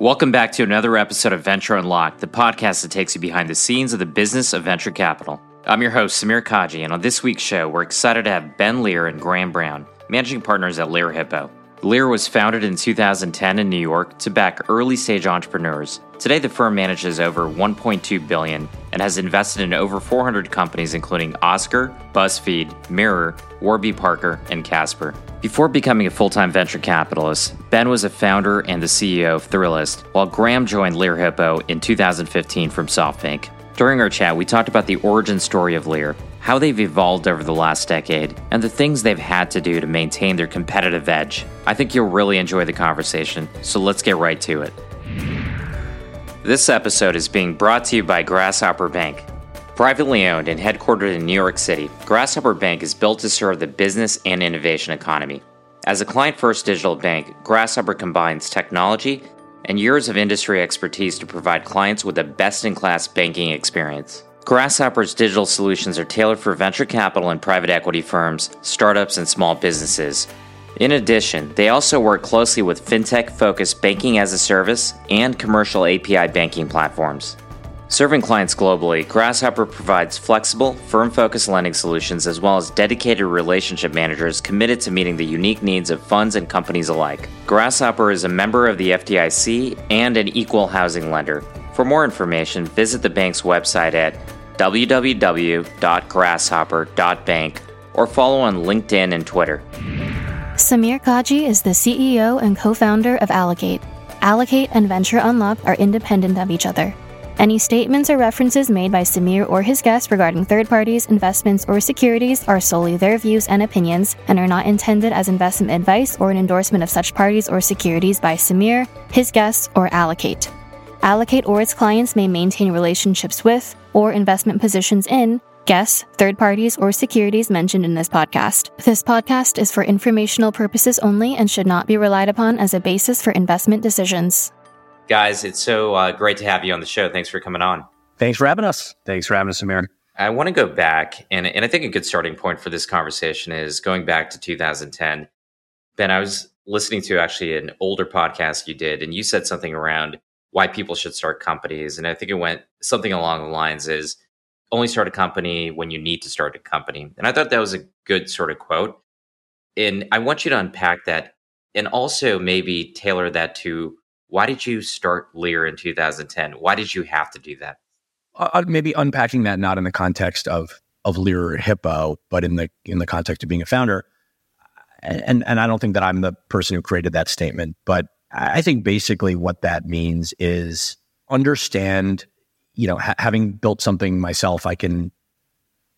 Welcome back to another episode of Venture Unlocked, the podcast that takes you behind the scenes of the business of venture capital. I'm your host, Samir Kaji, and on this week's show, we're excited to have Ben Lerer and Graham Brown, managing partners at Lerer Hippeau. Lerer was founded in 2010 in New York to back early stage entrepreneurs. Today, the firm manages over 1.2 billion and has invested in over 400 companies, including Oscar, BuzzFeed, Mirror, Warby Parker, and Casper. Before becoming a full time venture capitalist, Ben was a founder and the CEO of Thrillist, while Graham joined Lerer Hippeau in 2015 from SoftBank. During our chat, we talked about the origin story of Lerer, how they've evolved over the last decade, and the things they've had to do to maintain their competitive edge. I think you'll really enjoy the conversation, so let's get right to it. This episode is being brought to you by Grasshopper Bank. Privately owned and headquartered in New York City, Grasshopper Bank is built to serve the business and innovation economy. As a client first digital bank, Grasshopper combines technology and years of industry expertise to provide clients with a best in class banking experience. Grasshopper's digital solutions are tailored for venture capital and private equity firms, startups, and small businesses. In addition, they also work closely with fintech focused banking as a service and commercial API banking platforms. Serving clients globally, Grasshopper provides flexible, firm focused lending solutions as well as dedicated relationship managers committed to meeting the unique needs of funds and companies alike. Grasshopper is a member of the FDIC and an equal housing lender. For more information, visit the bank's website at www.grasshopper.bank or follow on LinkedIn and Twitter. Samir Kaji is the CEO and co founder of Allocate. Allocate and Venture Unlock are independent of each other. Any statements or references made by Samir or his guests regarding third parties, investments, or securities are solely their views and opinions and are not intended as investment advice or an endorsement of such parties or securities by Samir, his guests, or Allocate. Allocate or its clients may maintain relationships with or investment positions in guests, third parties, or securities mentioned in this podcast. This podcast is for informational purposes only and should not be relied upon as a basis for investment decisions. Guys, it's so uh, great to have you on the show. Thanks for coming on. Thanks for having us. Thanks for having us, Amir. I want to go back, and, and I think a good starting point for this conversation is going back to 2010. Ben, I was listening to actually an older podcast you did, and you said something around why people should start companies. And I think it went something along the lines is only start a company when you need to start a company. And I thought that was a good sort of quote. And I want you to unpack that and also maybe tailor that to why did you start Lerer in 2010? Why did you have to do that? Uh, uh, maybe unpacking that not in the context of of Lerer Hippeau, but in the in the context of being a founder. And and I don't think that I'm the person who created that statement, but I think basically what that means is understand. You know, ha- having built something myself, I can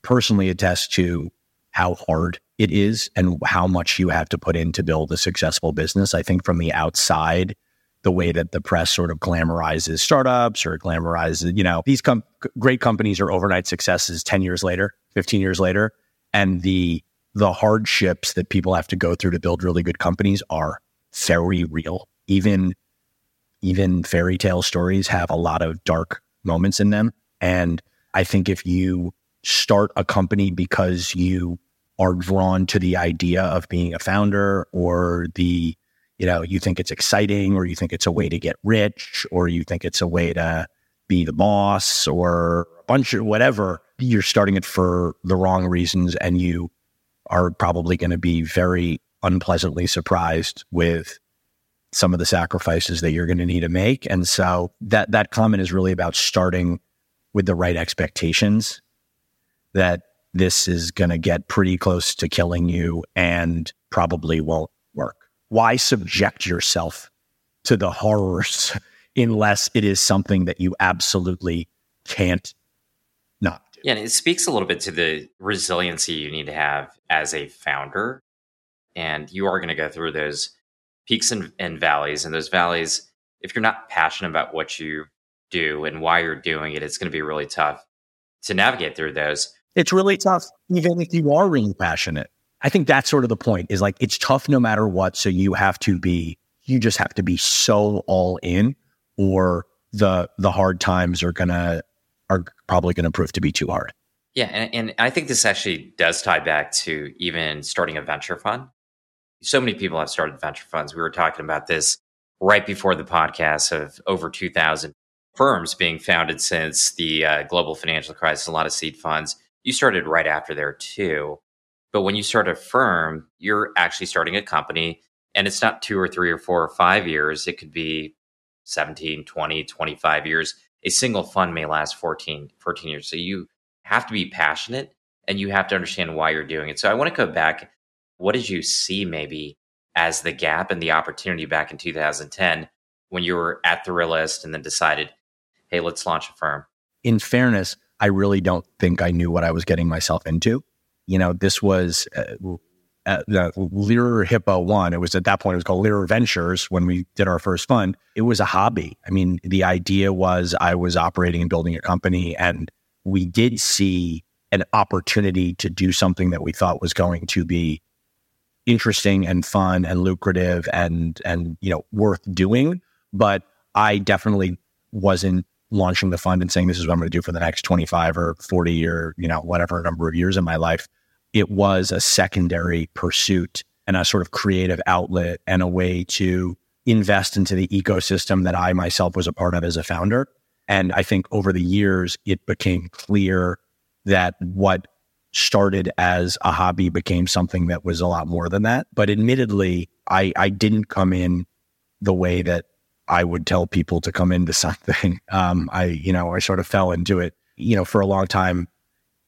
personally attest to how hard it is and how much you have to put in to build a successful business. I think from the outside, the way that the press sort of glamorizes startups or glamorizes, you know, these com- great companies are overnight successes 10 years later, 15 years later. And the, the hardships that people have to go through to build really good companies are very real. Even, even fairy tale stories have a lot of dark moments in them. And I think if you start a company because you are drawn to the idea of being a founder or the you know, you think it's exciting or you think it's a way to get rich or you think it's a way to be the boss or a bunch of whatever, you're starting it for the wrong reasons and you are probably going to be very unpleasantly surprised with some of the sacrifices that you're going to need to make. And so that that comment is really about starting with the right expectations that this is going to get pretty close to killing you and probably won't work why subject yourself to the horrors unless it is something that you absolutely can't not do? Yeah, and it speaks a little bit to the resiliency you need to have as a founder. And you are going to go through those peaks and, and valleys. And those valleys, if you're not passionate about what you do and why you're doing it, it's going to be really tough to navigate through those. It's really tough, even if you are really passionate. I think that's sort of the point is like it's tough no matter what. So you have to be, you just have to be so all in or the the hard times are gonna are probably gonna prove to be too hard. Yeah, and, and I think this actually does tie back to even starting a venture fund. So many people have started venture funds. We were talking about this right before the podcast of over 2,000 firms being founded since the uh, global financial crisis, a lot of seed funds. You started right after there too. But when you start a firm, you're actually starting a company and it's not two or three or four or five years. It could be 17, 20, 25 years. A single fund may last 14, 14 years. So you have to be passionate and you have to understand why you're doing it. So I want to go back. What did you see maybe as the gap and the opportunity back in 2010 when you were at Thrillist and then decided, hey, let's launch a firm? In fairness, I really don't think I knew what I was getting myself into. You know, this was uh, uh, the Lerer Hippeau one. It was at that point, it was called Lerer Ventures when we did our first fund. It was a hobby. I mean, the idea was I was operating and building a company, and we did see an opportunity to do something that we thought was going to be interesting and fun and lucrative and and you know worth doing. But i definitely wasn't launching the fund and saying this is what i'm going to do for the next 25 or 40 or you know whatever number of years in my life. It was a secondary pursuit and a sort of creative outlet and a way to invest into the ecosystem that i myself was a part of as a founder. And i think over the years it became clear that what started as a hobby became something that was a lot more than that. But admittedly, I, I didn't come in the way that I would tell people to come into something. Um, I, you know, I sort of fell into it, you know, for a long time.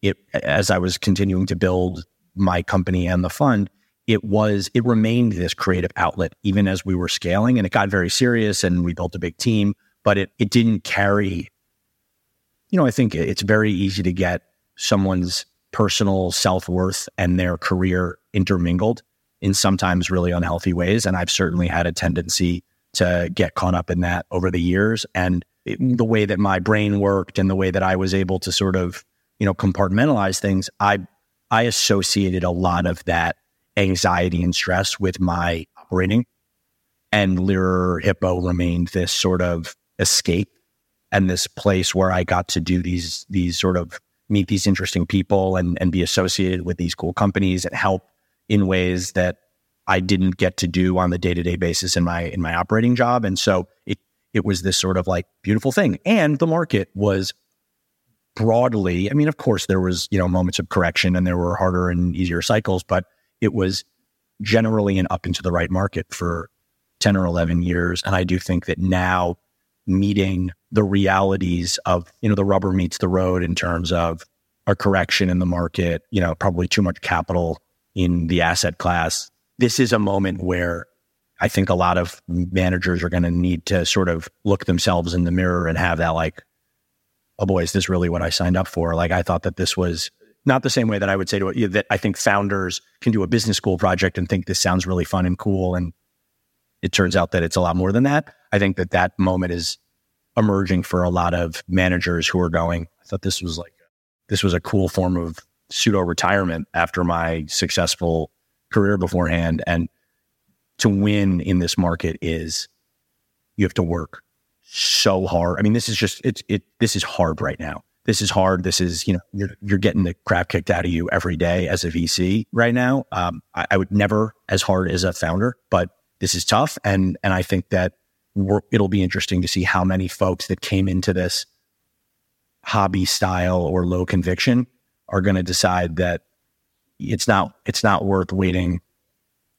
It, as I was continuing to build my company and the fund, it was, it remained this creative outlet, even as we were scaling and it got very serious and we built a big team, but it, it didn't carry, you know, I think it's very easy to get someone's personal self worth and their career intermingled in sometimes really unhealthy ways. And I've certainly had a tendency to get caught up in that over the years. And it, the way that my brain worked and the way that I was able to sort of, you know, compartmentalize things, I I associated a lot of that anxiety and stress with my operating. And Lerer Hippeau remained this sort of escape and this place where I got to do these these sort of meet these interesting people and, and be associated with these cool companies and help in ways that I didn't get to do on the day to day basis in my in my operating job. And so it it was this sort of like beautiful thing. And the market was broadly, I mean, of course there was, you know, moments of correction and there were harder and easier cycles, but it was generally an up into the right market for 10 or 11 years. And I do think that now meeting the realities of, you know, the rubber meets the road in terms of a correction in the market, you know, probably too much capital in the asset class. This is a moment where I think a lot of managers are going to need to sort of look themselves in the mirror and have that like, oh boy, is this really what I signed up for? Like I thought that this was not the same way that I would say to it that I think founders can do a business school project and think this sounds really fun and cool and it turns out that it's a lot more than that. I think that that moment is emerging for a lot of managers who are going, I thought this was like, this was a cool form of pseudo retirement after my successful career beforehand. And to win in this market is you have to work so hard. I mean, this is just, it's, it, this is hard right now. This is hard. This is, you know, you're, you're getting the crap kicked out of you every day as a VC right now. Um, I, I would never as hard as a founder, but this is tough. And, and I think that it'll be interesting to see how many folks that came into this hobby style or low conviction are going to decide that it's not, it's not worth waiting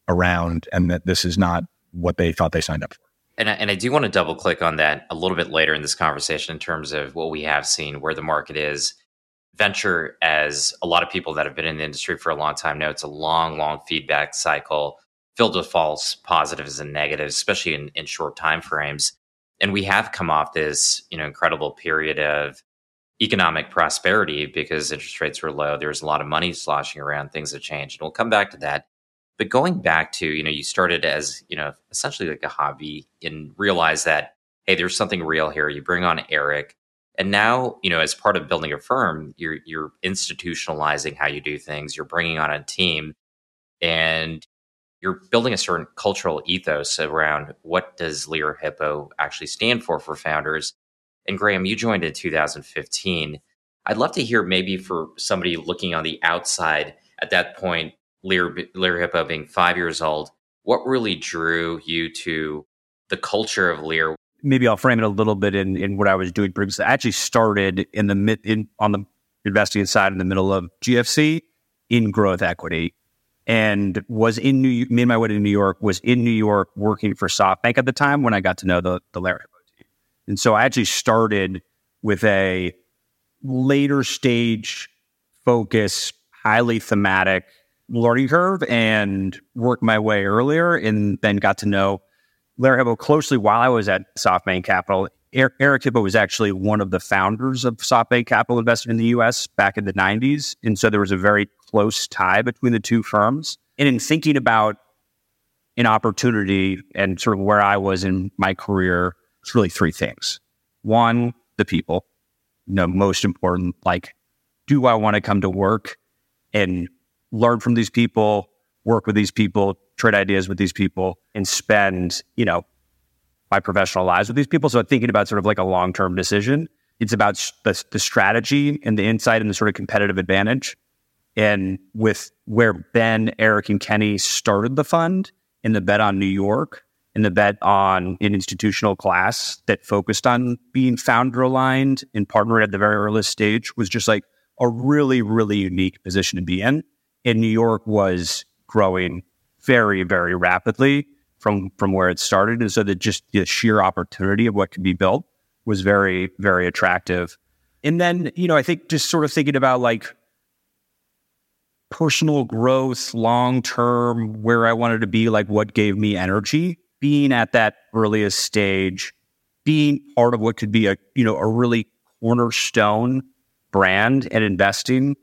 around and that this is not what they thought they signed up for. And I, and I do want to double click on that a little bit later in this conversation in terms of what we have seen, where the market is. Venture, as a lot of people that have been in the industry for a long time know, it's a long, long feedback cycle filled with false positives and negatives, especially in, in short time frames. And we have come off this, you know, incredible period of economic prosperity because interest rates were low. There was a lot of money sloshing around. Things have changed, and we'll come back to that. But going back to, you know, you started as, you know, essentially like a hobby and realize that, hey, there's something real here. You bring on Eric. And now, you know, as part of building a firm, you're you're institutionalizing how you do things. You're bringing on a team, and you're building a certain cultural ethos around what does Lerer Hippeau actually stand for for founders. And Graham, you joined in 2015. I'd love to hear maybe for somebody looking on the outside at that point, Lear, Lerer Hippeau being five years old, what really drew you to the culture of Lerer? Maybe I'll frame it a little bit in, in what I was doing previously. I actually started in the mid in on the investing side in the middle of GFC in growth equity and was in New made my way to New York, was in New York working for SoftBank at the time when I got to know the the Lerer team. And so I actually started with a later stage focus, highly thematic learning curve and worked my way earlier and then got to know Lerer Hippeau closely while I was at SoftBank Capital. Er, Eric Hippeau was actually one of the founders of SoftBank Capital Investment in the US back in the 90s. And so there was a very close tie between the two firms. And in thinking about an opportunity and sort of where I was in my career, it's really three things. One, the people. You know, most important, like, do I want to come to work and learn from these people, work with these people, trade ideas with these people, and spend, you know, my professional lives with these people. So thinking about sort of like a long term decision, it's about the, the strategy and the insight and the sort of competitive advantage. And with where Ben, Eric, and Kenny started the fund in the bet on New York and the bet on an institutional class that focused on being founder aligned and partnered at the very earliest stage was just like a really, really unique position to be in. And New York was growing very, very rapidly from from where it started, and so that just the sheer opportunity of what could be built was very, very attractive. And then, you know, I think just sort of thinking about like personal growth, long term, where I wanted to be, like what gave me energy, being at that earliest stage, being part of what could be a, you know, a really cornerstone brand and investing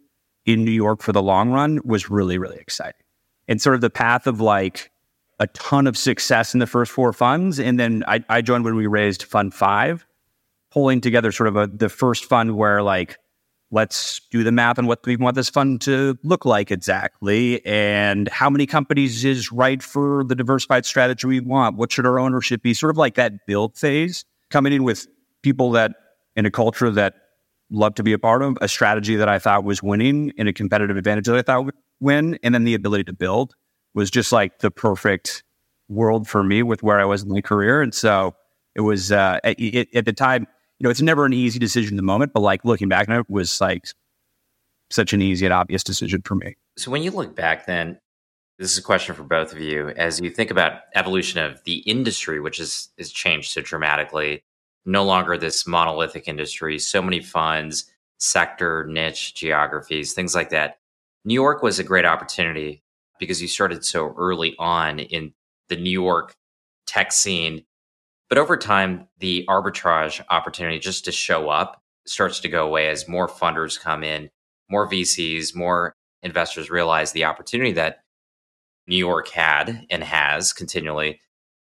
in New York for the long run was really, really exciting. And sort of the path of like a ton of success in the first four funds. And then I, I joined when we raised fund five, pulling together sort of a, the first fund where like, let's do the math on what we want this fund to look like exactly and how many companies is right for the diversified strategy we want. What should our ownership be? Sort of like that build phase coming in with people that in a culture that love to be a part of, a strategy that I thought was winning and a competitive advantage that I thought would win, and then the ability to build was just like the perfect world for me with where I was in my career. And so it was uh, at, at the time, you know, it's never an easy decision in the moment, but like looking back on it was like such an easy and obvious decision for me. So when you look back, then this is a question for both of you. As you think about evolution of the industry, which is is changed so dramatically, no longer this monolithic industry, so many funds, sector, niche, geographies, things like that. New York was a great opportunity because you started so early on in the New York tech scene. But over time, the arbitrage opportunity just to show up starts to go away as more funders come in, more VCs, more investors realize the opportunity that New York had and has continually.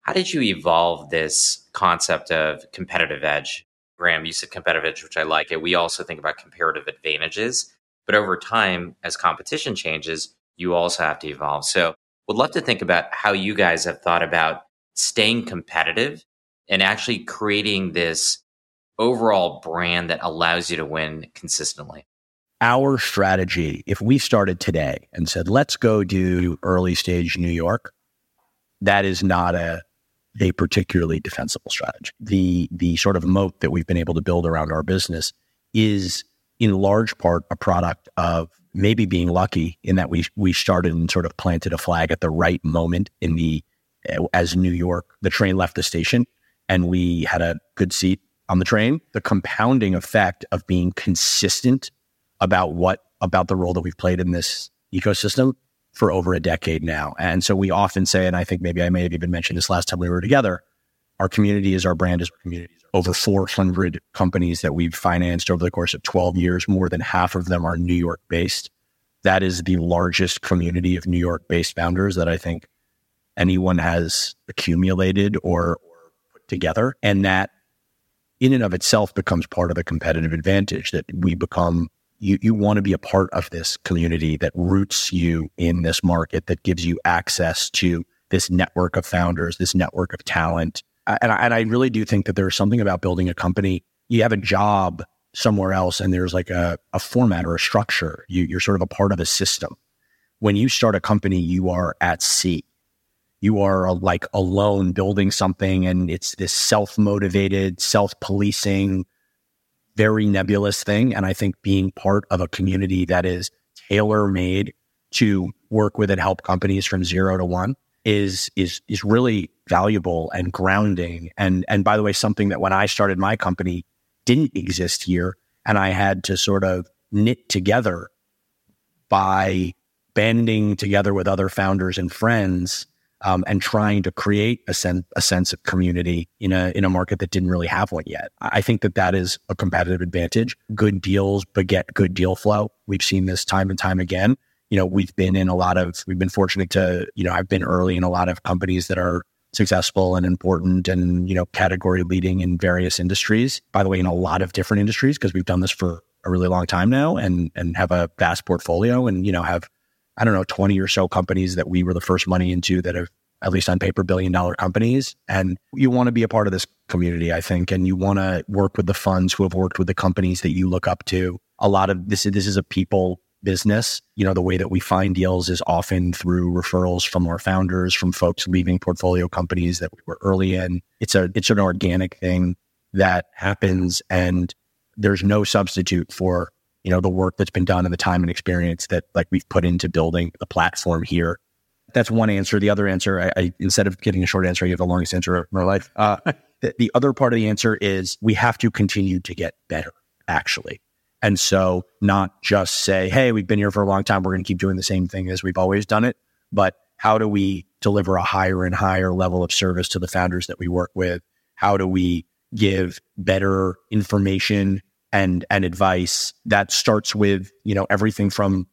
How did you evolve this concept of competitive edge? Graham, you said competitive edge, which I like it. We also think about comparative advantages. But over time, as competition changes, you also have to evolve. So would love to think about how you guys have thought about staying competitive and actually creating this overall brand that allows you to win consistently. Our strategy, if we started today and said, let's go do early stage New York, that is not a a particularly defensible strategy. The the sort of moat that we've been able to build around our business is in large part a product of maybe being lucky in that we we started and sort of planted a flag at the right moment in the as New York the train left the station and we had a good seat on the train the compounding effect of being consistent about what about the role that we've played in this ecosystem for over a decade now and so we often say and I think maybe I may have even mentioned this last time we were together our community is our brand is our community over 400 companies that we've financed over the course of 12 years. More than half of them are New York based. That is the largest community of New York based founders that I think anyone has accumulated or, together. And that in and of itself becomes part of a competitive advantage that we become you, you want to be a part of this community that roots you in this market that gives you access to this network of founders, this network of talent, uh, and I, and I really do think that there's something about building a company. You have a job somewhere else, and there's like a, a format or a structure. You, you're sort of a part of a system. When you start a company, you are at sea. You are uh, like alone building something and it's this self-motivated, self-policing, very nebulous thing. And I think being part of a community that is tailor made to work with and help companies from zero to one is is is really valuable and grounding. And and by the way, something that when I started my company didn't exist here, and I had to sort of knit together by banding together with other founders and friends um, and trying to create a, sen- a sense of community in a in a market that didn't really have one yet. I think that that is a competitive advantage. Good deals beget good deal flow. We've seen this time and time again. You know, we've been in a lot of we've been fortunate to you know I've been early in a lot of companies that are successful and important and you know category leading in various industries. By the way, in a lot of different industries because we've done this for a really long time now and and have a vast portfolio and you know have I don't know, 20 or so companies that we were the first money into that have, at least on paper, billion dollar companies. And you want to be a part of this community, I think, and you want to work with the funds who have worked with the companies that you look up to. A lot of this, this is a people business. You know, the way that we find deals is often through referrals from our founders, from folks leaving portfolio companies that we were early in. It's a, it's an organic thing that happens and there's no substitute for you know, the work that's been done and the time and experience that like we've put into building the platform here. That's one answer. The other answer, I, I instead of getting a short answer, I give the longest answer of my life. Uh, the, the other part of the answer is we have to continue to get better, actually. And so not just say, hey, we've been here for a long time. We're going to keep doing the same thing as we've always done it. But how do we deliver a higher and higher level of service to the founders that we work with? How do we give better information and and advice that starts with you know everything from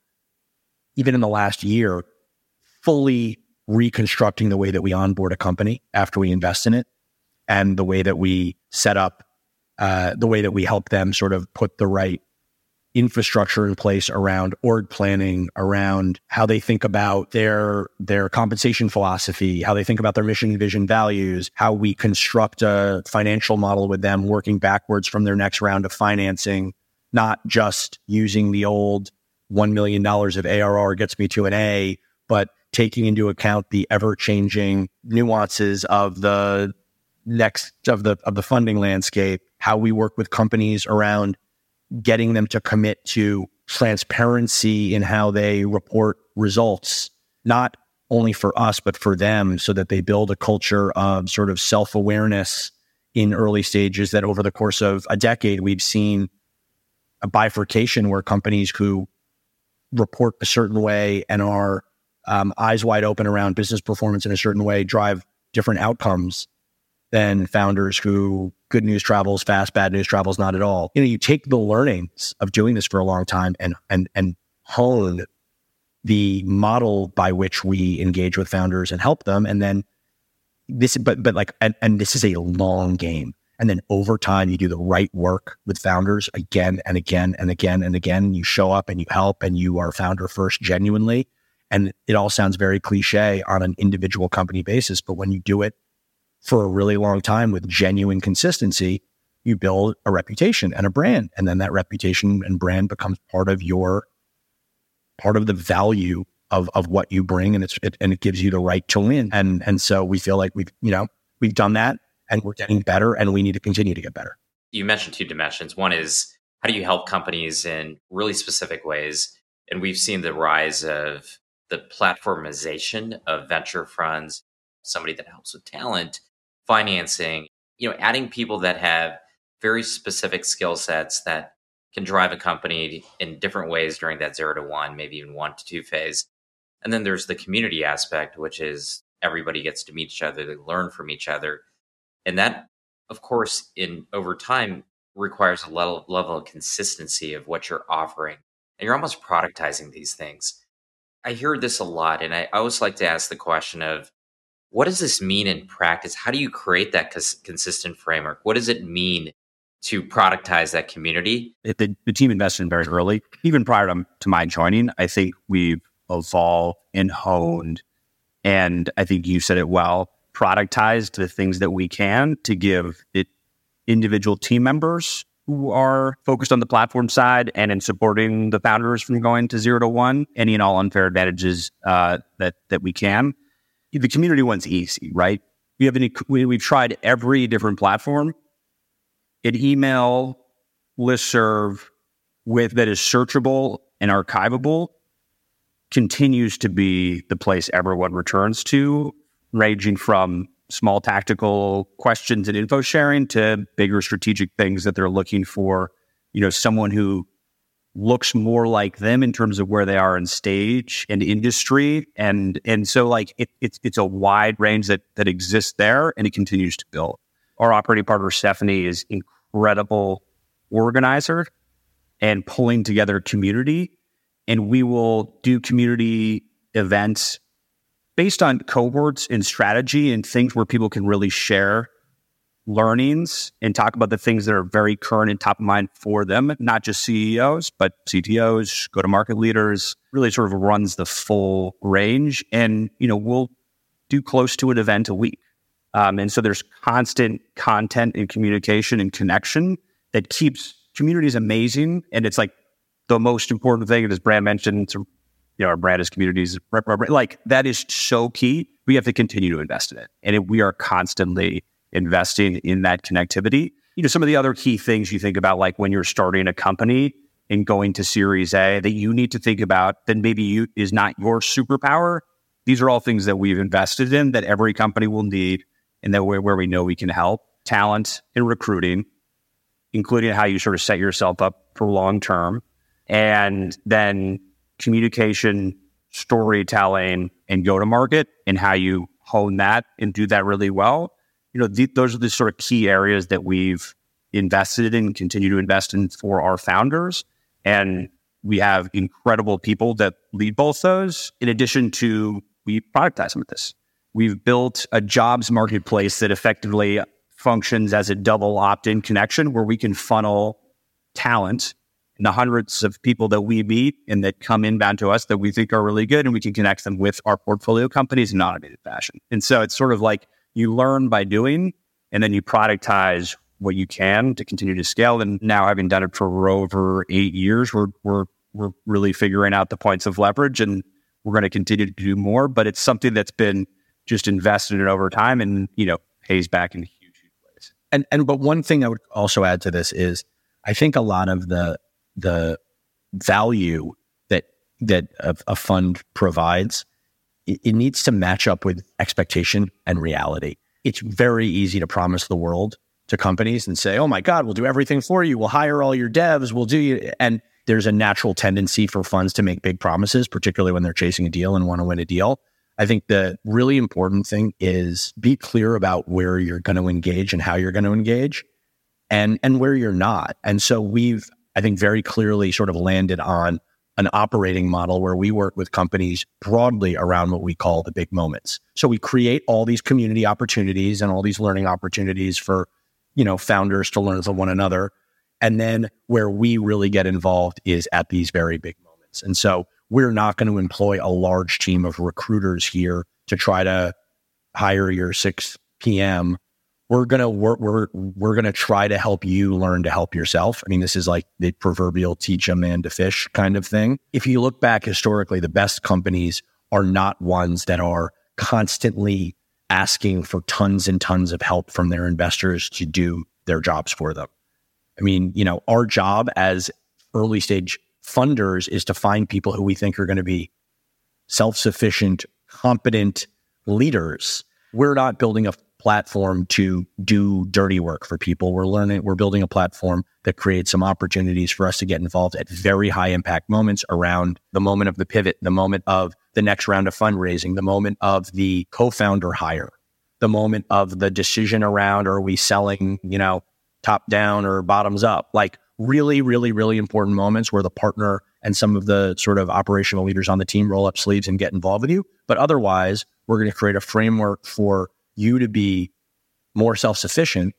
even in the last year fully reconstructing the way that we onboard a company after we invest in it and the way that we set up uh, the way that we help them sort of put the right infrastructure in place around org planning, around how they think about their their compensation philosophy, how they think about their mission, vision, values, how we construct a financial model with them working backwards from their next round of financing, not just using the old $1 million of ARR gets me to an A, but taking into account the ever changing nuances of the next of the of the funding landscape, how we work with companies around getting them to commit to transparency in how they report results, not only for us, but for them, so that they build a culture of sort of self awareness in early stages that over the course of a decade, we've seen a bifurcation where companies who report a certain way and are um, eyes wide open around business performance in a certain way drive different outcomes than founders who good news travels fast, bad news travels not at all. You know, you take the learnings of doing this for a long time and and and hone the model by which we engage with founders and help them. And then this, but but like, and, and this is a long game. And then over time, you do the right work with founders again and again and again and again. You show up and you help and you are founder first genuinely. And it all sounds very cliche on an individual company basis. But when you do it for a really long time with genuine consistency, you build a reputation and a brand. And then that reputation and brand becomes part of your, part of the value of, of what you bring. And it's, it, and it gives you the right to win. And, and so we feel like we've, you know, we've done that and we're getting better and we need to continue to get better. You mentioned two dimensions. One is how do you help companies in really specific ways? And we've seen the rise of the platformization of venture funds, somebody that helps with talent financing, you know, adding people that have very specific skill sets that can drive a company in different ways during that zero to one, maybe even one to two phase. And then there's the community aspect, which is everybody gets to meet each other, they learn from each other. And that, of course, in over time requires a level, level of consistency of what you're offering. And you're almost productizing these things. I hear this a lot, and I always like to ask the question of what does this mean in practice? How do you create that cons- consistent framework? What does it mean to productize that community? The, the team invested in very early, even prior to, to my joining. I think we've evolved and honed, and I think you said it well, productized the things that we can to give it individual team members who are focused on the platform side and in supporting the founders from going to zero to one, any and all unfair advantages uh, that that we can the community one's easy, right? We have any, we, we've tried every different platform. An email listserv with that is searchable and archivable continues to be the place everyone returns to, ranging from small tactical questions and info sharing to bigger strategic things that they're looking for. You know, someone who looks more like them in terms of where they are in stage and industry, and and so like it, it's it's a wide range that that exists there, and it continues to build. Our operating partner Stephanie is incredible organizer and pulling together community, and we will do community events based on cohorts and strategy and things where people can really share learnings and talk about the things that are very current and top of mind for them, not just CEOs, but CTOs, go to market leaders, really sort of runs the full range. And, you know, we'll do close to an event a week. Um, and so there's constant content and communication and connection that keeps communities amazing. And it's like the most important thing, as Brad mentioned, you know, our brand is communities, like that is so key. We have to continue to invest in it. And it, we are constantly investing in that connectivity. You know, some of the other key things you think about, like when you're starting a company and going to Series A, that you need to think about that maybe you is not your superpower. These are all things that we've invested in that every company will need, and that where, where we know we can help. Talent and recruiting, including how you sort of set yourself up for long term, and then communication, storytelling, and go to market, and how you hone that and do that really well. You know, th- those are the sort of key areas that we've invested in, and continue to invest in for our founders. And we have incredible people that lead both those, in addition to we productize some of this. We've built a jobs marketplace that effectively functions as a double opt in connection where we can funnel talent and the hundreds of people that we meet and that come inbound to us that we think are really good and we can connect them with our portfolio companies in an automated fashion. And so it's sort of like you learn by doing and then you productize what you can to continue to scale. And now having done it for over eight years, we're we're we're really figuring out the points of leverage and we're going to continue to do more. But it's something that's been just invested in over time and, you know, pays back in huge, huge ways. And and but one thing I would also add to this is I think a lot of the the value that that a, a fund provides, it, it needs to match up with expectation and reality. It's very easy to promise the world to companies and say, "Oh my God, we'll do everything for you. We'll hire all your devs. We'll do you." And there's a natural tendency for funds to make big promises, particularly when they're chasing a deal and want to win a deal. I think the really important thing is be clear about where you're going to engage and how you're going to engage and and where you're not. And so we've I think very clearly sort of landed on an operating model where we work with companies broadly around what we call the big moments. So we create all these community opportunities and all these learning opportunities for, you know, founders to learn from one another. And then where we really get involved is at these very big moments. And so we're not going to employ a large team of recruiters here to try to hire your 6 p.m we're gonna we're we're, we're gonna try to help you learn to help yourself. I mean, this is like the proverbial teach a man to fish kind of thing. If you look back historically, the best companies are not ones that are constantly asking for tons and tons of help from their investors to do their jobs for them. I mean, you know, our job as early stage funders is to find people who we think are going to be self sufficient, competent leaders. We're not building a platform to do dirty work for people. We're learning, we're building a platform that creates some opportunities for us to get involved at very high impact moments around the moment of the pivot, the moment of the next round of fundraising, the moment of the co-founder hire, the moment of the decision around are we selling, you know, top down or bottoms up? Like really, really, really important moments where the partner and some of the sort of operational leaders on the team roll up sleeves and get involved with you. But otherwise, we're going to create a framework for you to be more self sufficient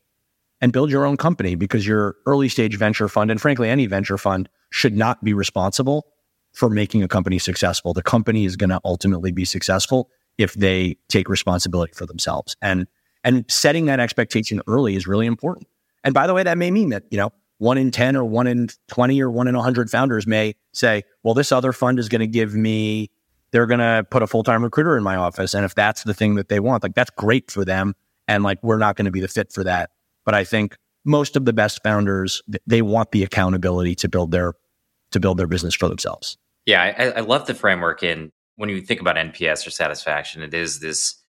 and build your own company because your early stage venture fund, and frankly, any venture fund should not be responsible for making a company successful. The company is going to ultimately be successful if they take responsibility for themselves. And, and setting that expectation early is really important. And by the way, that may mean that, you know, one in 10 or one in 20 or one in 100 founders may say, well, this other fund is going to give me they're going to put a full time recruiter in my office. And if that's the thing that they want, like that's great for them. And like we're not going to be the fit for that. But I think most of the best founders, they want the accountability to build their to build their business for themselves. Yeah, I, I love the framework. And when you think about NPS or satisfaction, it is this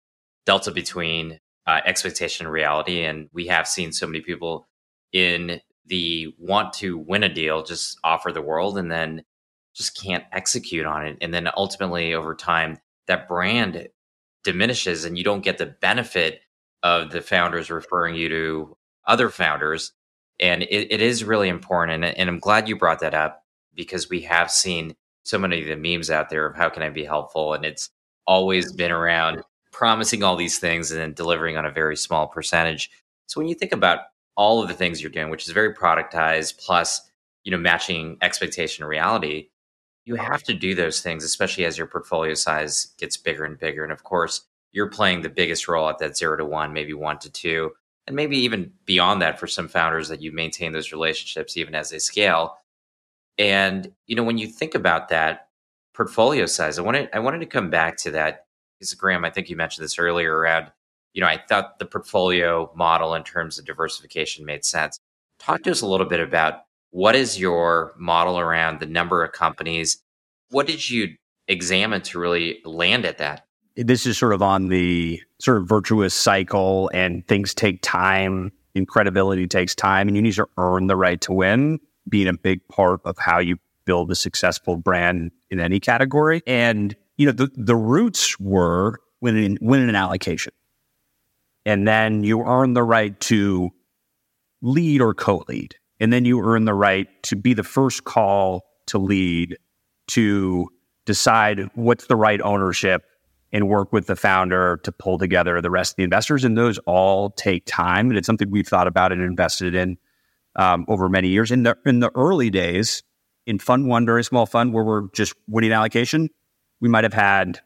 delta between uh, expectation and reality. And we have seen so many people in the want to win a deal just offer the world and then just can't execute on it. And then ultimately, over time, that brand diminishes and you don't get the benefit of the founders referring you to other founders. And it, it is really important. And, and I'm glad you brought that up because we have seen so many of the memes out there of how can I be helpful. And it's always mm-hmm. been around promising all these things and then delivering on a very small percentage. So when you think about all of the things you're doing, which is very productized, plus, you know, matching expectation and reality, you have to do those things, especially as your portfolio size gets bigger and bigger. And of course, you're playing the biggest role at that zero to one, maybe one to two, and maybe even beyond that for some founders that you maintain those relationships even as they scale. And you know, when you think about that portfolio size, I wanted I wanted to come back to that because Graham, I think you mentioned this earlier around, you know, I thought the portfolio model in terms of diversification made sense. Talk to us a little bit about what is your model around the number of companies? What did you examine to really land at that? This is sort of on the sort of virtuous cycle, and things take time, and credibility takes time, and you need to earn the right to win, being a big part of how you build a successful brand in any category. And, you know, the, the roots were winning, winning an allocation. And then you earn the right to lead or co lead and then you earn the right to be the first call to lead, to decide what's the right ownership and work with the founder to pull together the rest of the investors. And those all take time. And it's something we've thought about and invested in um, over many years. In the, in the early days, in Fund One, very small fund where we're just winning allocation, we might have had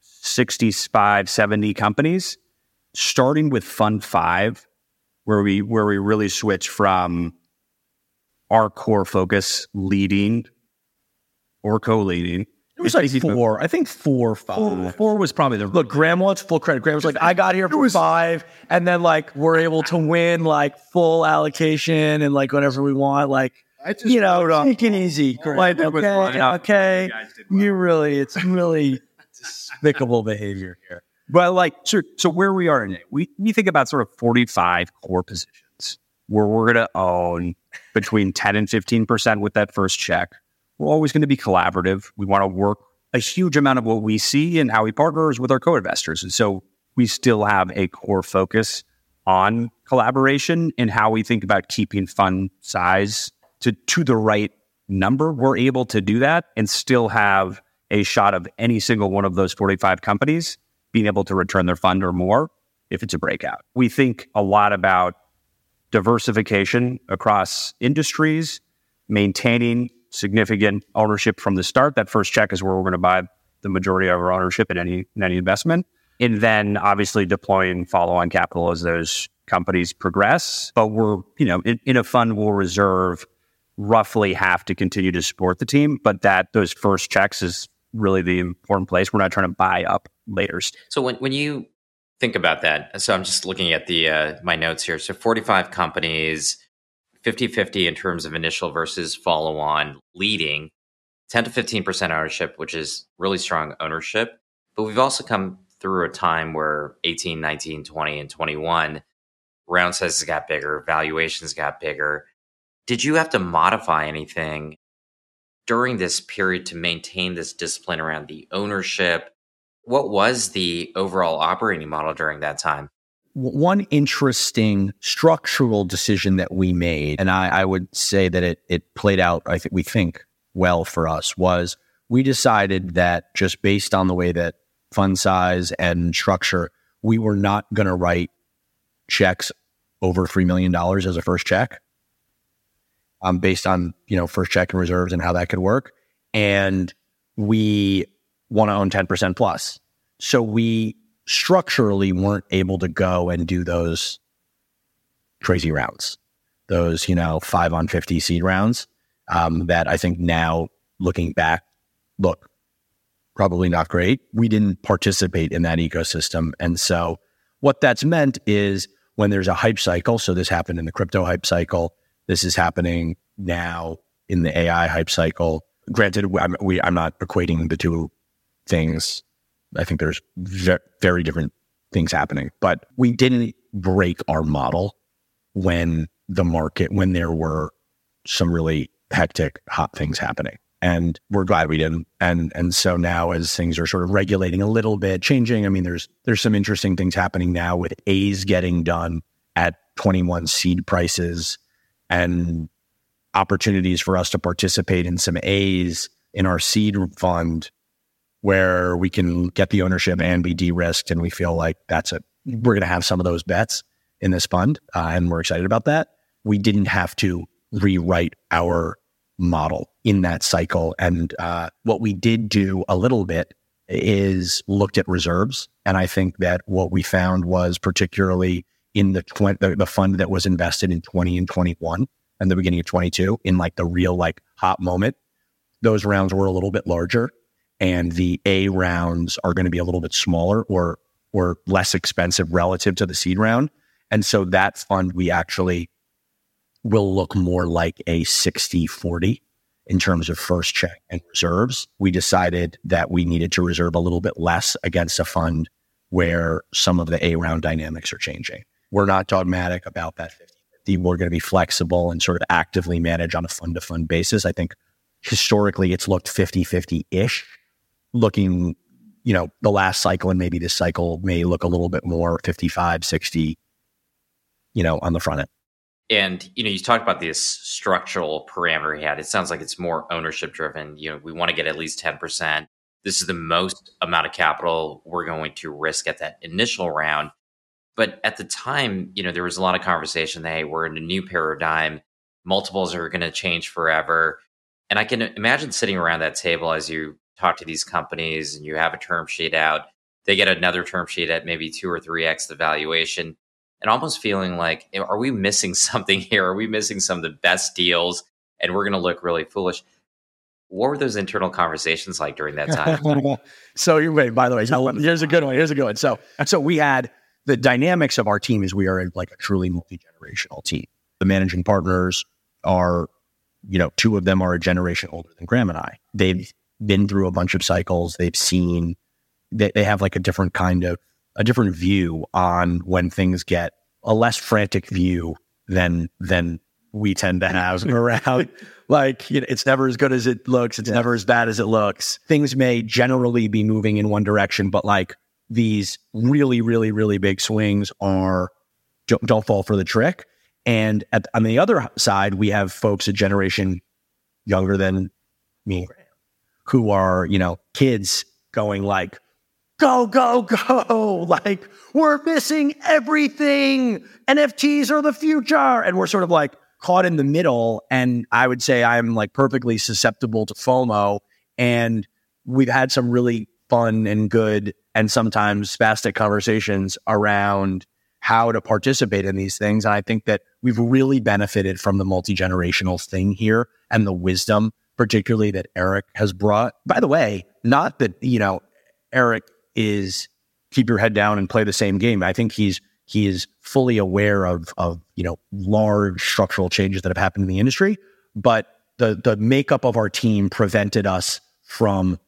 65, 70 companies. Starting with Fund Five, where we where we really switch from our core focus leading or co-leading. It was like four. I think four, five. Four, four was probably the look. Graham wants full credit. Graham was like, I got here for was, five, and then like we're able to win like full allocation and like whatever we want. Like I just you know, take it easy. Like, okay, okay, you really, it's really despicable behavior here. But like, so, where we are today, we, we think about sort of 45 core positions where we're going to own between 10 and 15% with that first check. We're always going to be collaborative. We want to work a huge amount of what we see and how we partners with our co-investors. And so we still have a core focus on collaboration and how we think about keeping fund size to, to the right number. We're able to do that and still have a shot of any single one of those 45 companies being able to return their fund or more if it's a breakout. We think a lot about diversification across industries, maintaining significant ownership from the start. That first check is where we're going to buy the majority of our ownership in any in any investment. And then obviously deploying follow-on capital as those companies progress. But we're, you know, in, in a fund we'll reserve roughly half to continue to support the team. But that those first checks is really the important place. We're not trying to buy up later. So when, when you think about that, so I'm just looking at the uh, my notes here. So 45 companies, 50-50 in terms of initial versus follow on leading, 10 to 15% ownership, which is really strong ownership. But we've also come through a time where 18, 19, 20, and 21 round sizes got bigger, valuations got bigger. Did you have to modify anything during this period to maintain this discipline around the ownership? What was the overall operating model during that time? One interesting structural decision that we made, and I, I would say that it it played out, I think we think well for us, was we decided that just based on the way that fund size and structure, we were not going to write checks over $3 million as a first check um, based on you know first check and reserves and how that could work. And we want to own ten percent plus, so we structurally weren't able to go and do those crazy rounds, those you know five on fifty seed rounds. Um, that I think now looking back, look probably not great. We didn't participate in that ecosystem. And so what that's meant is when there's a hype cycle, so this happened in the crypto hype cycle, this is happening now in the AI hype cycle. Granted, I'm, we, I'm not equating the two things. I think there's ve- very different things happening, but we didn't break our model when the market, when there were some really hectic, hot things happening. And we're glad we didn't. And and so now as things are sort of regulating a little bit, changing, I mean, there's there's some interesting things happening now with A's getting done at 21 seed prices and opportunities for us to participate in some A's in our seed fund where we can get the ownership and be de-risked. And we feel like that's a, we're going to have some of those bets in this fund. Uh, and we're excited about that. We didn't have to rewrite our model in that cycle. And uh, what we did do a little bit is looked at reserves. And I think that what we found was particularly in the, tw- the, the fund that was invested in 20 and 21 and the beginning of 22 in like the real like hot moment, those rounds were a little bit larger and the A rounds are going to be a little bit smaller or or less expensive relative to the seed round. And so that fund we actually will look more like a 60 40 in terms of first check and reserves. We decided that we needed to reserve a little bit less against a fund where some of the A round dynamics are changing. We're not dogmatic about that 50 50. We're going to be flexible and sort of actively manage on a fund to fund basis. I think historically it's looked 50 50 ish. Looking, you know, the last cycle and maybe this cycle may look a little bit more 55, 60, you know, on the front end. And you know, you talked about this structural parameter he had. It sounds like it's more ownership driven. You know, we want to get at least ten percent. This is the most amount of capital we're going to risk at that initial round. But at the time, you know, there was a lot of conversation that hey, we're in a new paradigm. Multiples are going to change forever. And I can imagine sitting around that table as you talk to these companies and you have a term sheet out. They get another term sheet at maybe two or three x the valuation and almost feeling like, are we missing something here? Are we missing some of the best deals? And we're going to look really foolish. What were those internal conversations like during that time? so, you're wait, by the way, here's a good one. Here's a good one. So, so we had the dynamics of our team is we are like a truly multi generational team. The managing partners are, you know, two of them are a generation older than Graham and I. They've been through a bunch of cycles. They've seen, they, they have like a different kind of a different view on when things get a less frantic view than than we tend to have around. like you know, it's never as good as it looks. It's yeah. never as bad as it looks. Things may generally be moving in one direction, but like these really, really, really big swings are don't, don't fall for the trick. And at, on the other side, we have folks a generation younger than me who are you know kids going like go, go, go. Like, we're missing everything. NFTs are the future. And we're sort of like caught in the middle. And I would say I'm like perfectly susceptible to FOMO. And we've had some really fun and good and sometimes spastic conversations around how to participate in these things. And I think that we've really benefited from the multi generational thing here and the wisdom, particularly that Eric has brought. By the way, not that, you know, Eric is keep your head down and play the same game. I think he's he is fully aware of of you know large structural changes that have happened in the industry, but the the makeup of our team prevented us from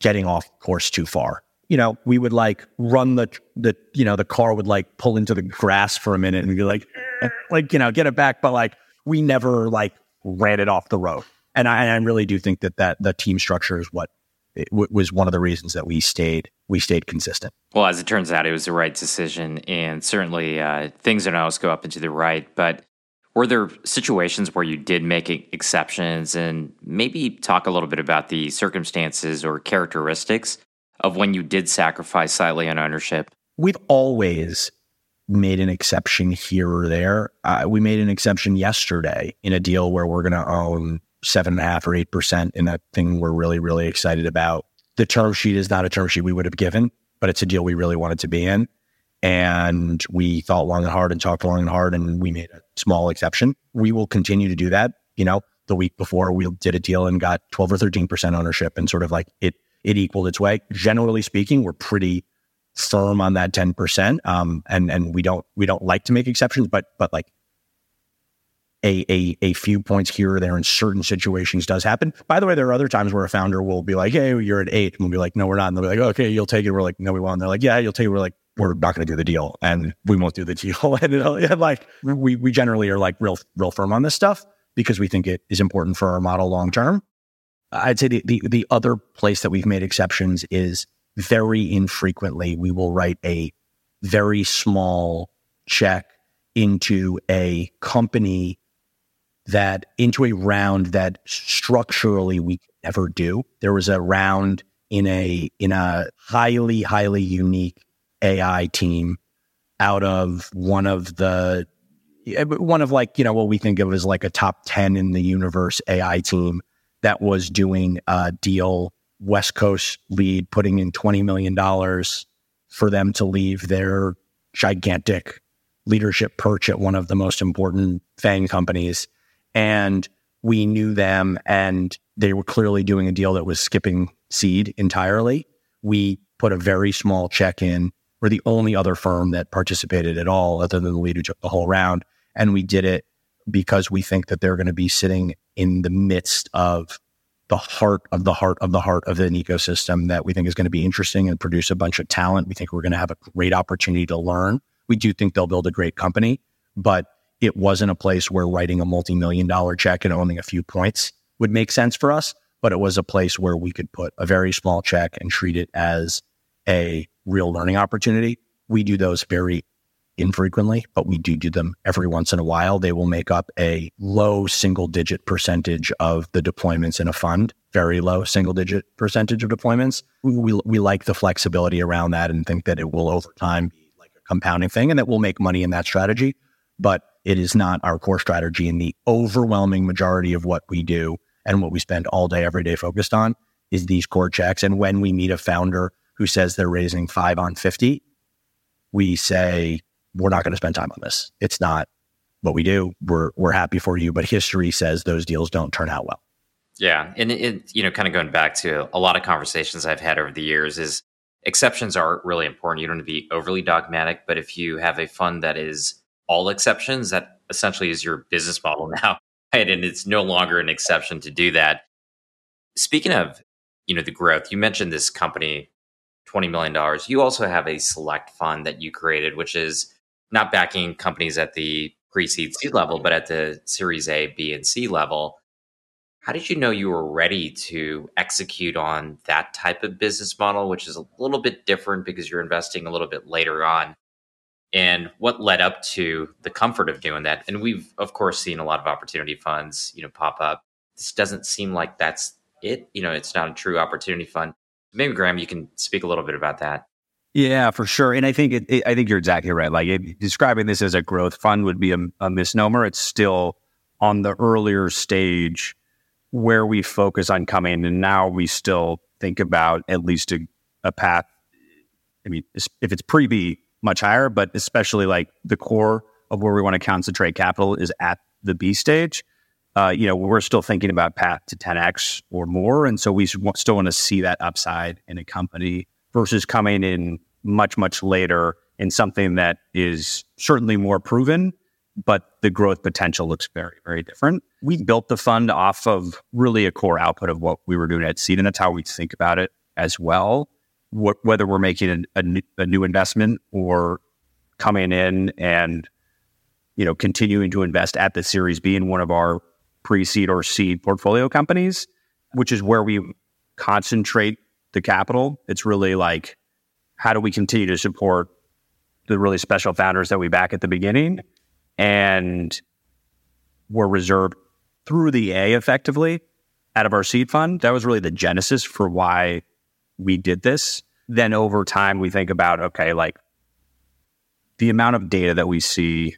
getting off course too far. You know, we would like run the the you know the car would like pull into the grass for a minute and be like eh, like you know get it back, but like we never like ran it off the road. And I, I really do think that that the team structure is what w- was one of the reasons that we stayed we stayed consistent. Well, as it turns out, it was the right decision, and certainly uh, things don't always go up and to the right. But were there situations where you did make exceptions, and maybe talk a little bit about the circumstances or characteristics of when you did sacrifice slightly on ownership? We've always made an exception here or there. Uh, we made an exception yesterday in a deal where we're going to own seven and a half or eight percent in that thing we're really, really excited about. The term sheet is not a term sheet we would have given, but it's a deal we really wanted to be in. And we thought long and hard and talked long and hard, and we made a small exception. We will continue to do that. You know, the week before we did a deal and got 12 or 13% ownership, and sort of like it it equaled its way. Generally speaking, we're pretty firm on that 10%. Um, and, and we don't, we don't like to make exceptions, but, but like a, a, a few points here or there in certain situations does happen. By the way, there are other times where a founder will be like, Hey, you're at eight. And we'll be like, no, we're not. And they'll be like, okay, you'll take it. We're like, no, we won't. And they're like, yeah, you'll take it. We're like, we're not going to do the deal and we won't do the deal. and, like, we, we generally are like real, real firm on this stuff because we think it is important for our model long term. I'd say the, the, the other place that we've made exceptions is very infrequently we will write a very small check into a company that into a round that structurally we never do. There was a round in a in a highly highly unique AI team out of one of the eh, one of like you know what we think of as like a top 10 in the universe AI team that was doing a deal West Coast lead putting in $20 million for them to leave their gigantic leadership perch at one of the most important FANG companies. And we knew them and they were clearly doing a deal that was skipping seed entirely. We put a very small check in. We're the only other firm that participated at all, other than the lead who took the whole round. And we did it because we think that they're going to be sitting in the midst of the heart of the heart of the heart of an ecosystem that we think is going to be interesting and produce a bunch of talent. We think we're going to have a great opportunity to learn. We do think they'll build a great company, but it wasn't a place where writing a multi-million dollar check and owning a few points would make sense for us. But it was a place where we could put a very small check and treat it as a real learning opportunity. We do those very infrequently, but we do do them every once in a while. They will make up a low single digit percentage of the deployments in a fund, very low single digit percentage of deployments. We, we, we like the flexibility around that and think that it will over time be like a compounding thing and that we'll make money in that strategy. But it is not our core strategy. And the overwhelming majority of what we do and what we spend all day, every day focused on is these core checks. And when we meet a founder who says they're raising five on 50, we say, we're not going to spend time on this. It's not what we do. We're we're happy for you, but history says those deals don't turn out well. Yeah, and it, you know, kind of going back to a lot of conversations I've had over the years is exceptions are really important. You don't want to be overly dogmatic, but if you have a fund that is all exceptions, that essentially is your business model now, right? And it's no longer an exception to do that. Speaking of, you know, the growth, you mentioned this company, twenty million dollars. You also have a select fund that you created, which is not backing companies at the pre-seed seed level, but at the Series A, B, and C level. How did you know you were ready to execute on that type of business model, which is a little bit different because you're investing a little bit later on? And what led up to the comfort of doing that? And we've, of course, seen a lot of opportunity funds, you know, pop up. This doesn't seem like that's it. You know, it's not a true opportunity fund. Maybe Graham, you can speak a little bit about that. Yeah, for sure. And I think it, it, I think you're exactly right. Like it, describing this as a growth fund would be a, a misnomer. It's still on the earlier stage where we focus on coming, and now we still think about at least a, a path. I mean, if it's pre B, much higher, but especially like the core of where we want to concentrate capital is at the B stage. Uh, you know, we're still thinking about path to 10x or more, and so we still want to see that upside in a company versus coming in much, much later in something that is certainly more proven, but the growth potential looks very, very different. We built the fund off of really a core output of what we were doing at Seed, and that's how we think about it as well. Whether we're making a, a, a new investment or coming in and you know continuing to invest at the Series B in one of our pre-seed or seed portfolio companies, which is where we concentrate the capital. It's really like how do we continue to support the really special founders that we back at the beginning and were reserved through the A effectively out of our seed fund. That was really the genesis for why we did this. Then over time, we think about, okay, like the amount of data that we see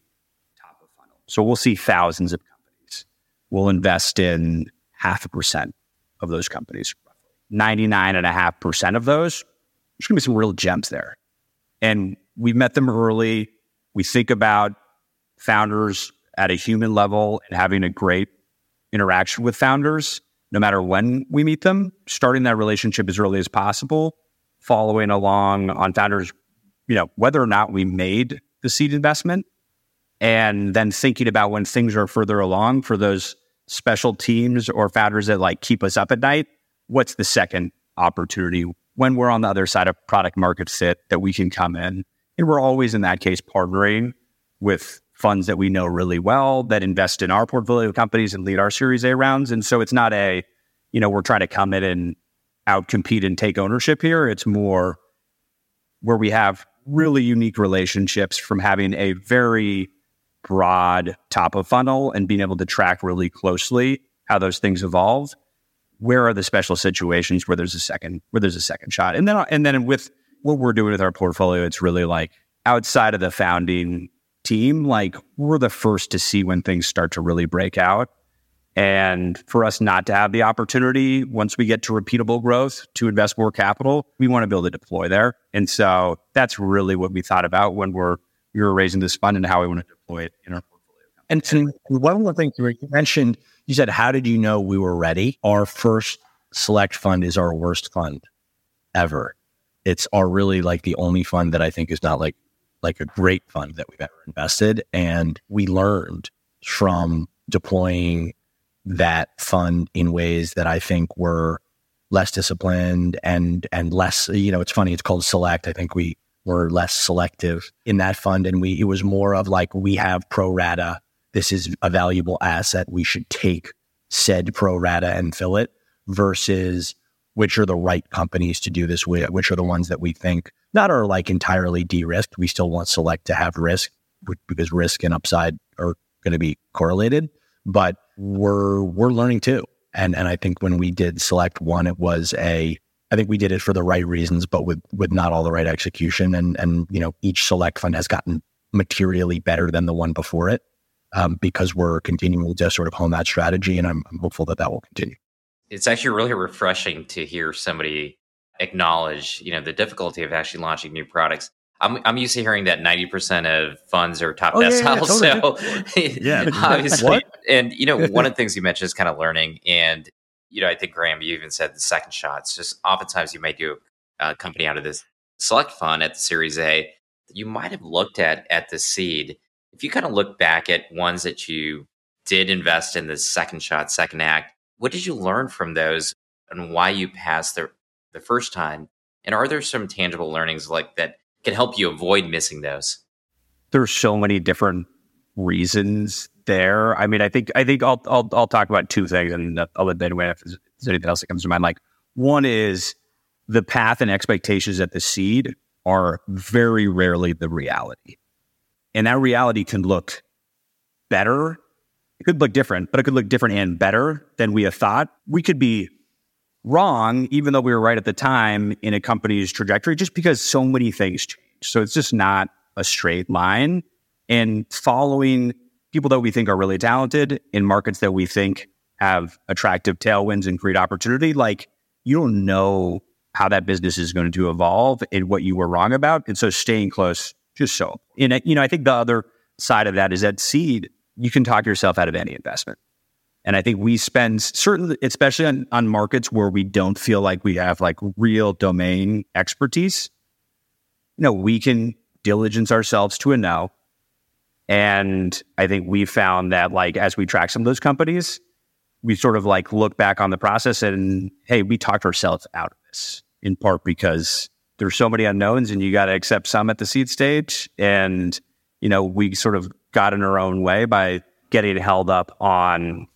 top of funnel. So we'll see thousands of We'll invest in half a percent of those companies. 99.5% of those there's going to be some real gems there. And we met them early. We think about founders at a human level and having a great interaction with founders. no matter when we meet them, starting that relationship as early as possible, following along on founders, you know, whether or not we made the seed investment, and then thinking about when things are further along for those special teams or founders that like keep us up at night, what's the second opportunity when we're on the other side of product market fit that we can come in? And we're always in that case partnering with funds that we know really well that invest in our portfolio companies and lead our Series A rounds. And so it's not a, you know, we're trying to come in and outcompete and take ownership here. It's more where we have really unique relationships from having a very broad top of funnel and being able to track really closely how those things evolve. Where are the special situations where there's a second where there's a second shot? And then and then with what we're doing with our portfolio, it's really like outside of the founding team, like we're the first to see when things start to really break out. And for us not to have the opportunity once we get to repeatable growth to invest more capital, we want to be able to deploy there. And so that's really what we thought about when we're we were raising this fund and how we want to it in our portfolio. And, and one of the things you mentioned, you said, how did you know we were ready? Our first select fund is our worst fund ever. It's our really like the only fund that I think is not like like a great fund that we've ever invested. And we learned from deploying that fund in ways that I think were less disciplined and and less, you know, it's funny, it's called select. I think we were less selective in that fund. And we it was more of like we have pro rata. This is a valuable asset. We should take said pro rata and fill it versus which are the right companies to do this with, which are the ones that we think not are like entirely de-risked. We still want select to have risk because risk and upside are going to be correlated, but we're we're learning too. And and I think when we did select one, it was a I think we did it for the right reasons, but with with not all the right execution. And and you know each select fund has gotten materially better than the one before it um, because we're continuing to sort of hone that strategy, and I'm, I'm hopeful that that will continue. It's actually really refreshing to hear somebody acknowledge, you know, the difficulty of actually launching new products. I'm I'm used to hearing that 90% of funds are top oh, deciles. Yeah, yeah, totally. So yeah, obviously, what? and you know, one of the things you mentioned is kind of learning. And you know, I think Graham, you even said the second shots. Just oftentimes you might do a company out of this select fund at the Series A you might have looked at at the seed. If you kind of look back at ones that you did invest in the second shot, second act, what did you learn from those, and why you passed the the first time? And are there some tangible learnings like that can help you avoid missing those? There's so many different reasons there. I mean, I think I think I'll I'll, I'll talk about two things, and I'll let Ben weigh if there's anything else that comes to mind. Like one is the path and expectations at the seed are very rarely the reality, and that reality can look better. It could look different, but it could look different and better than we have thought. We could be wrong, even though we were right at the time in a company's trajectory, just because so many things change. So it's just not a straight line. And following people that we think are really talented in markets that we think have attractive tailwinds and create opportunity, like you don't know how that business is going to evolve and what you were wrong about. And so staying close, just so. And, you know, I think the other side of that is that seed, you can talk yourself out of any investment. And I think we spend certainly, especially on, on markets where we don't feel like we have like real domain expertise, you know, we can diligence ourselves to a no. And I think we found that like as we track some of those companies, we sort of like look back on the process and hey, we talked ourselves out of this in part because there's so many unknowns and you got to accept some at the seed stage. And, you know, we sort of got in our own way by getting held up on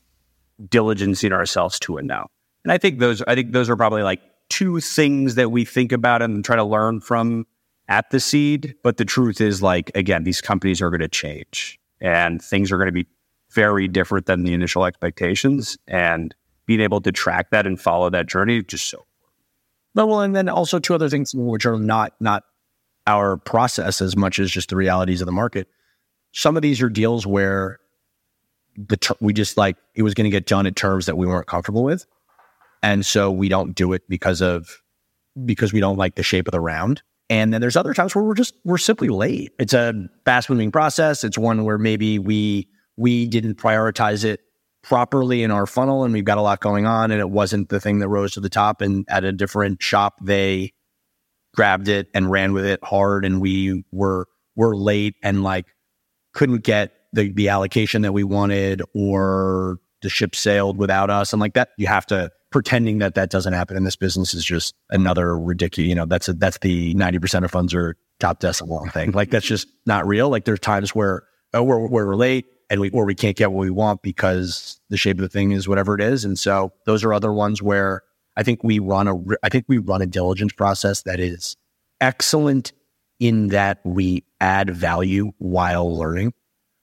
diligencing ourselves to a now. And I think those I think those are probably like two things that we think about and try to learn from at the seed. But the truth is like again, these companies are going to change and things are going to be very different than the initial expectations. And being able to track that and follow that journey just so but well, and then also two other things which are not not our process as much as just the realities of the market. Some of these are deals where the ter- we just like it was going to get done at terms that we weren't comfortable with, and so we don't do it because of because we don't like the shape of the round. And then there's other times where we're just we're simply late. It's a fast moving process. It's one where maybe we we didn't prioritize it properly in our funnel and we've got a lot going on and it wasn't the thing that rose to the top and at a different shop they grabbed it and ran with it hard and we were were late and like couldn't get the the allocation that we wanted or the ship sailed without us and like that you have to pretending that that doesn't happen in this business is just another ridiculous you know that's a, that's the 90% of funds are top decimal thing like that's just not real like there's times where oh, we're, we're late and we or we can't get what we want because the shape of the thing is whatever it is. And so those are other ones where I think we run a I think we run a diligence process that is excellent in that we add value while learning.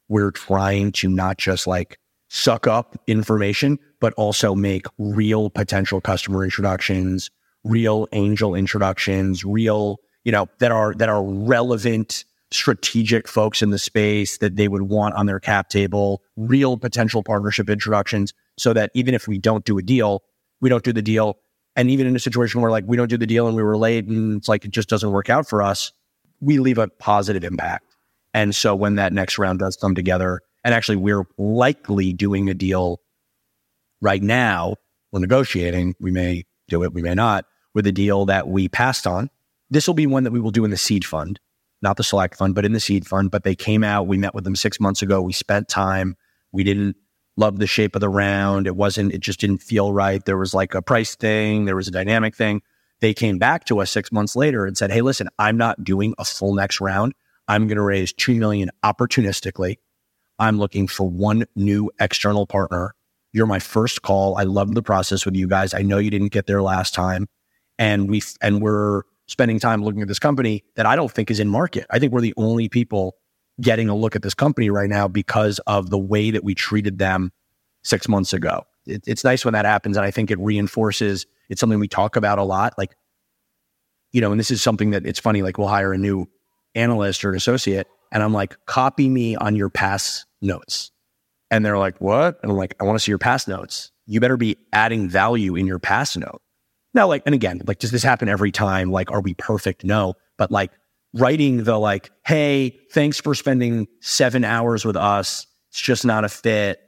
We're trying to not just like suck up information, but also make real potential customer introductions, real angel introductions, real, you know, that are that are relevant strategic folks in the space that they would want on their cap table, real potential partnership introductions, so that even if we don't do a deal, we don't do the deal. And even in a situation where like we don't do the deal and we were late and it's like it just doesn't work out for us, we leave a positive impact. And so when that next round does come together, and actually we're likely doing a deal right now, we're negotiating, we may do it, we may not, with a deal that we passed on. This will be one that we will do in the seed fund not the select fund, but in the seed fund. But they came out. We met with them six months ago. We spent time. We didn't love the shape of the round. It wasn't, it just didn't feel right. There was like a price thing, there was a dynamic thing. They came back to us six months later and said, Hey, listen, I'm not doing a full next round. I'm going to raise 2 million opportunistically. I'm looking for one new external partner. You're my first call. I love the process with you guys. I know you didn't get there last time. And we, and we're, spending time looking at this company that I don't think is in market. I think we're the only people getting a look at this company right now because of the way that we treated them six months ago. It, it's nice when that happens. And I think it reinforces it's something we talk about a lot. Like, you know, and this is something that it's funny, like we'll hire a new analyst or an associate, and I'm like, copy me on your past notes. And they're like, what? And I'm like, I want to see your past notes. You better be adding value in your past note. Now, like, and again, like, does this happen every time? Like, are we perfect? No. But like writing the like, hey, thanks for spending seven hours with us. It's just not a fit.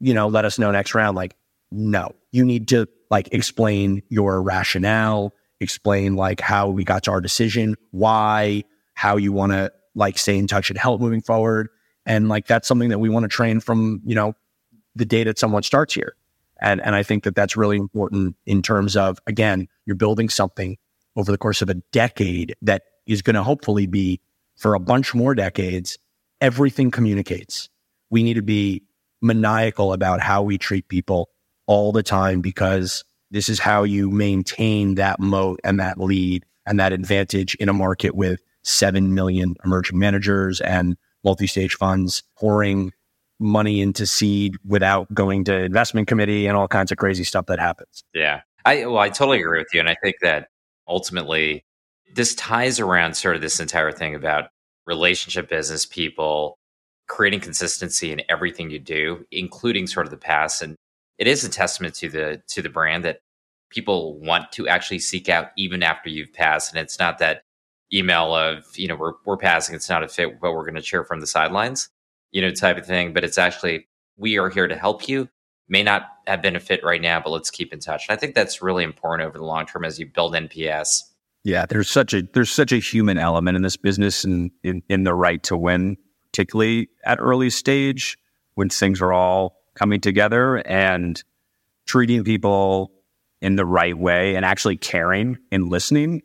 You know, let us know next round. Like, no, you need to like explain your rationale, explain like how we got to our decision, why, how you want to like stay in touch and help moving forward. And like, that's something that we want to train from, you know, the day that someone starts here. And, and I think that that's really important in terms of, again, you're building something over the course of a decade that is going to hopefully be for a bunch more decades. Everything communicates. We need to be maniacal about how we treat people all the time because this is how you maintain that moat and that lead and that advantage in a market with 7 million emerging managers and multi stage funds pouring money into seed without going to investment committee and all kinds of crazy stuff that happens. Yeah. I well, I totally agree with you. And I think that ultimately this ties around sort of this entire thing about relationship business people creating consistency in everything you do, including sort of the past. And it is a testament to the to the brand that people want to actually seek out even after you've passed. And it's not that email of, you know, we're we're passing, it's not a fit, but we're gonna cheer from the sidelines you know, type of thing. But it's actually, we are here to help you. May not have been a fit right now, but let's keep in touch. And I think that's really important over the long term as you build NPS. Yeah, there's such a there's such a human element in this business and in, in the right to win, particularly at early stage when things are all coming together and treating people in the right way and actually caring and listening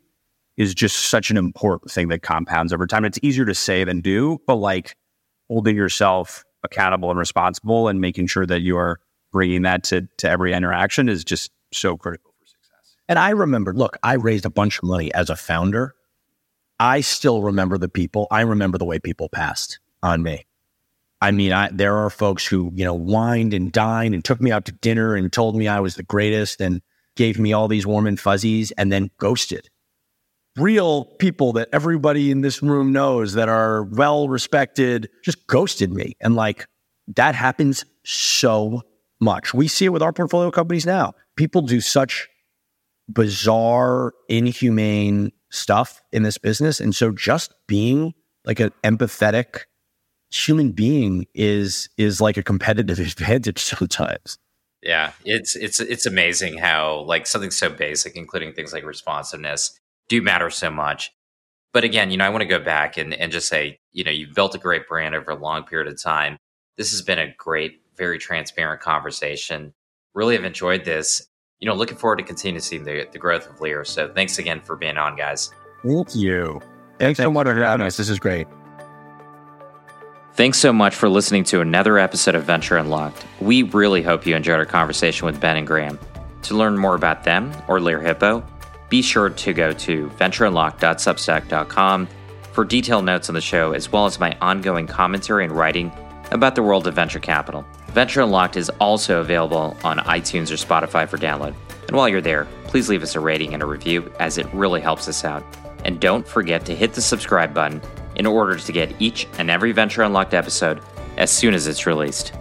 is just such an important thing that compounds over time. It's easier to say than do, but like holding yourself accountable and responsible and making sure that you are bringing that to, to every interaction is just so critical for success. And I remember, look, I raised a bunch of money as a founder. I still remember the people. I remember the way people passed on me. I mean, I, there are folks who, you know, wined and dined and took me out to dinner and told me I was the greatest and gave me all these warm and fuzzies and then ghosted real people that everybody in this room knows that are well respected just ghosted me. And like that happens so much. We see it with our portfolio companies now. People do such bizarre, inhumane stuff in this business. And so just being like an empathetic human being is is like a competitive advantage sometimes. Yeah, it's it's it's amazing how like something so basic, including things like responsiveness, do matter so much. But again, you know, I want to go back and, and just say, you know, you've built a great brand over a long period of time. This has been a great, very transparent conversation. Really have enjoyed this. You know, looking forward to continuing to see the, the growth of Lerer. So thanks again for being on, guys. Thank you. Thanks, Thanks so much for having us. This is great. Thanks so much for listening to another episode of Venture Unlocked. We really hope you enjoyed our conversation with Ben and Graham. To learn more about them or Lerer Hippeau, be sure to go to ventureunlocked.substack.com for detailed notes on the show, as well as my ongoing commentary and writing about the world of venture capital. Venture Unlocked is also available on iTunes or Spotify for download. And while you're there, please leave us a rating and a review, as it really helps us out. And don't forget to hit the subscribe button in order to get each and every Venture Unlocked episode as soon as it's released.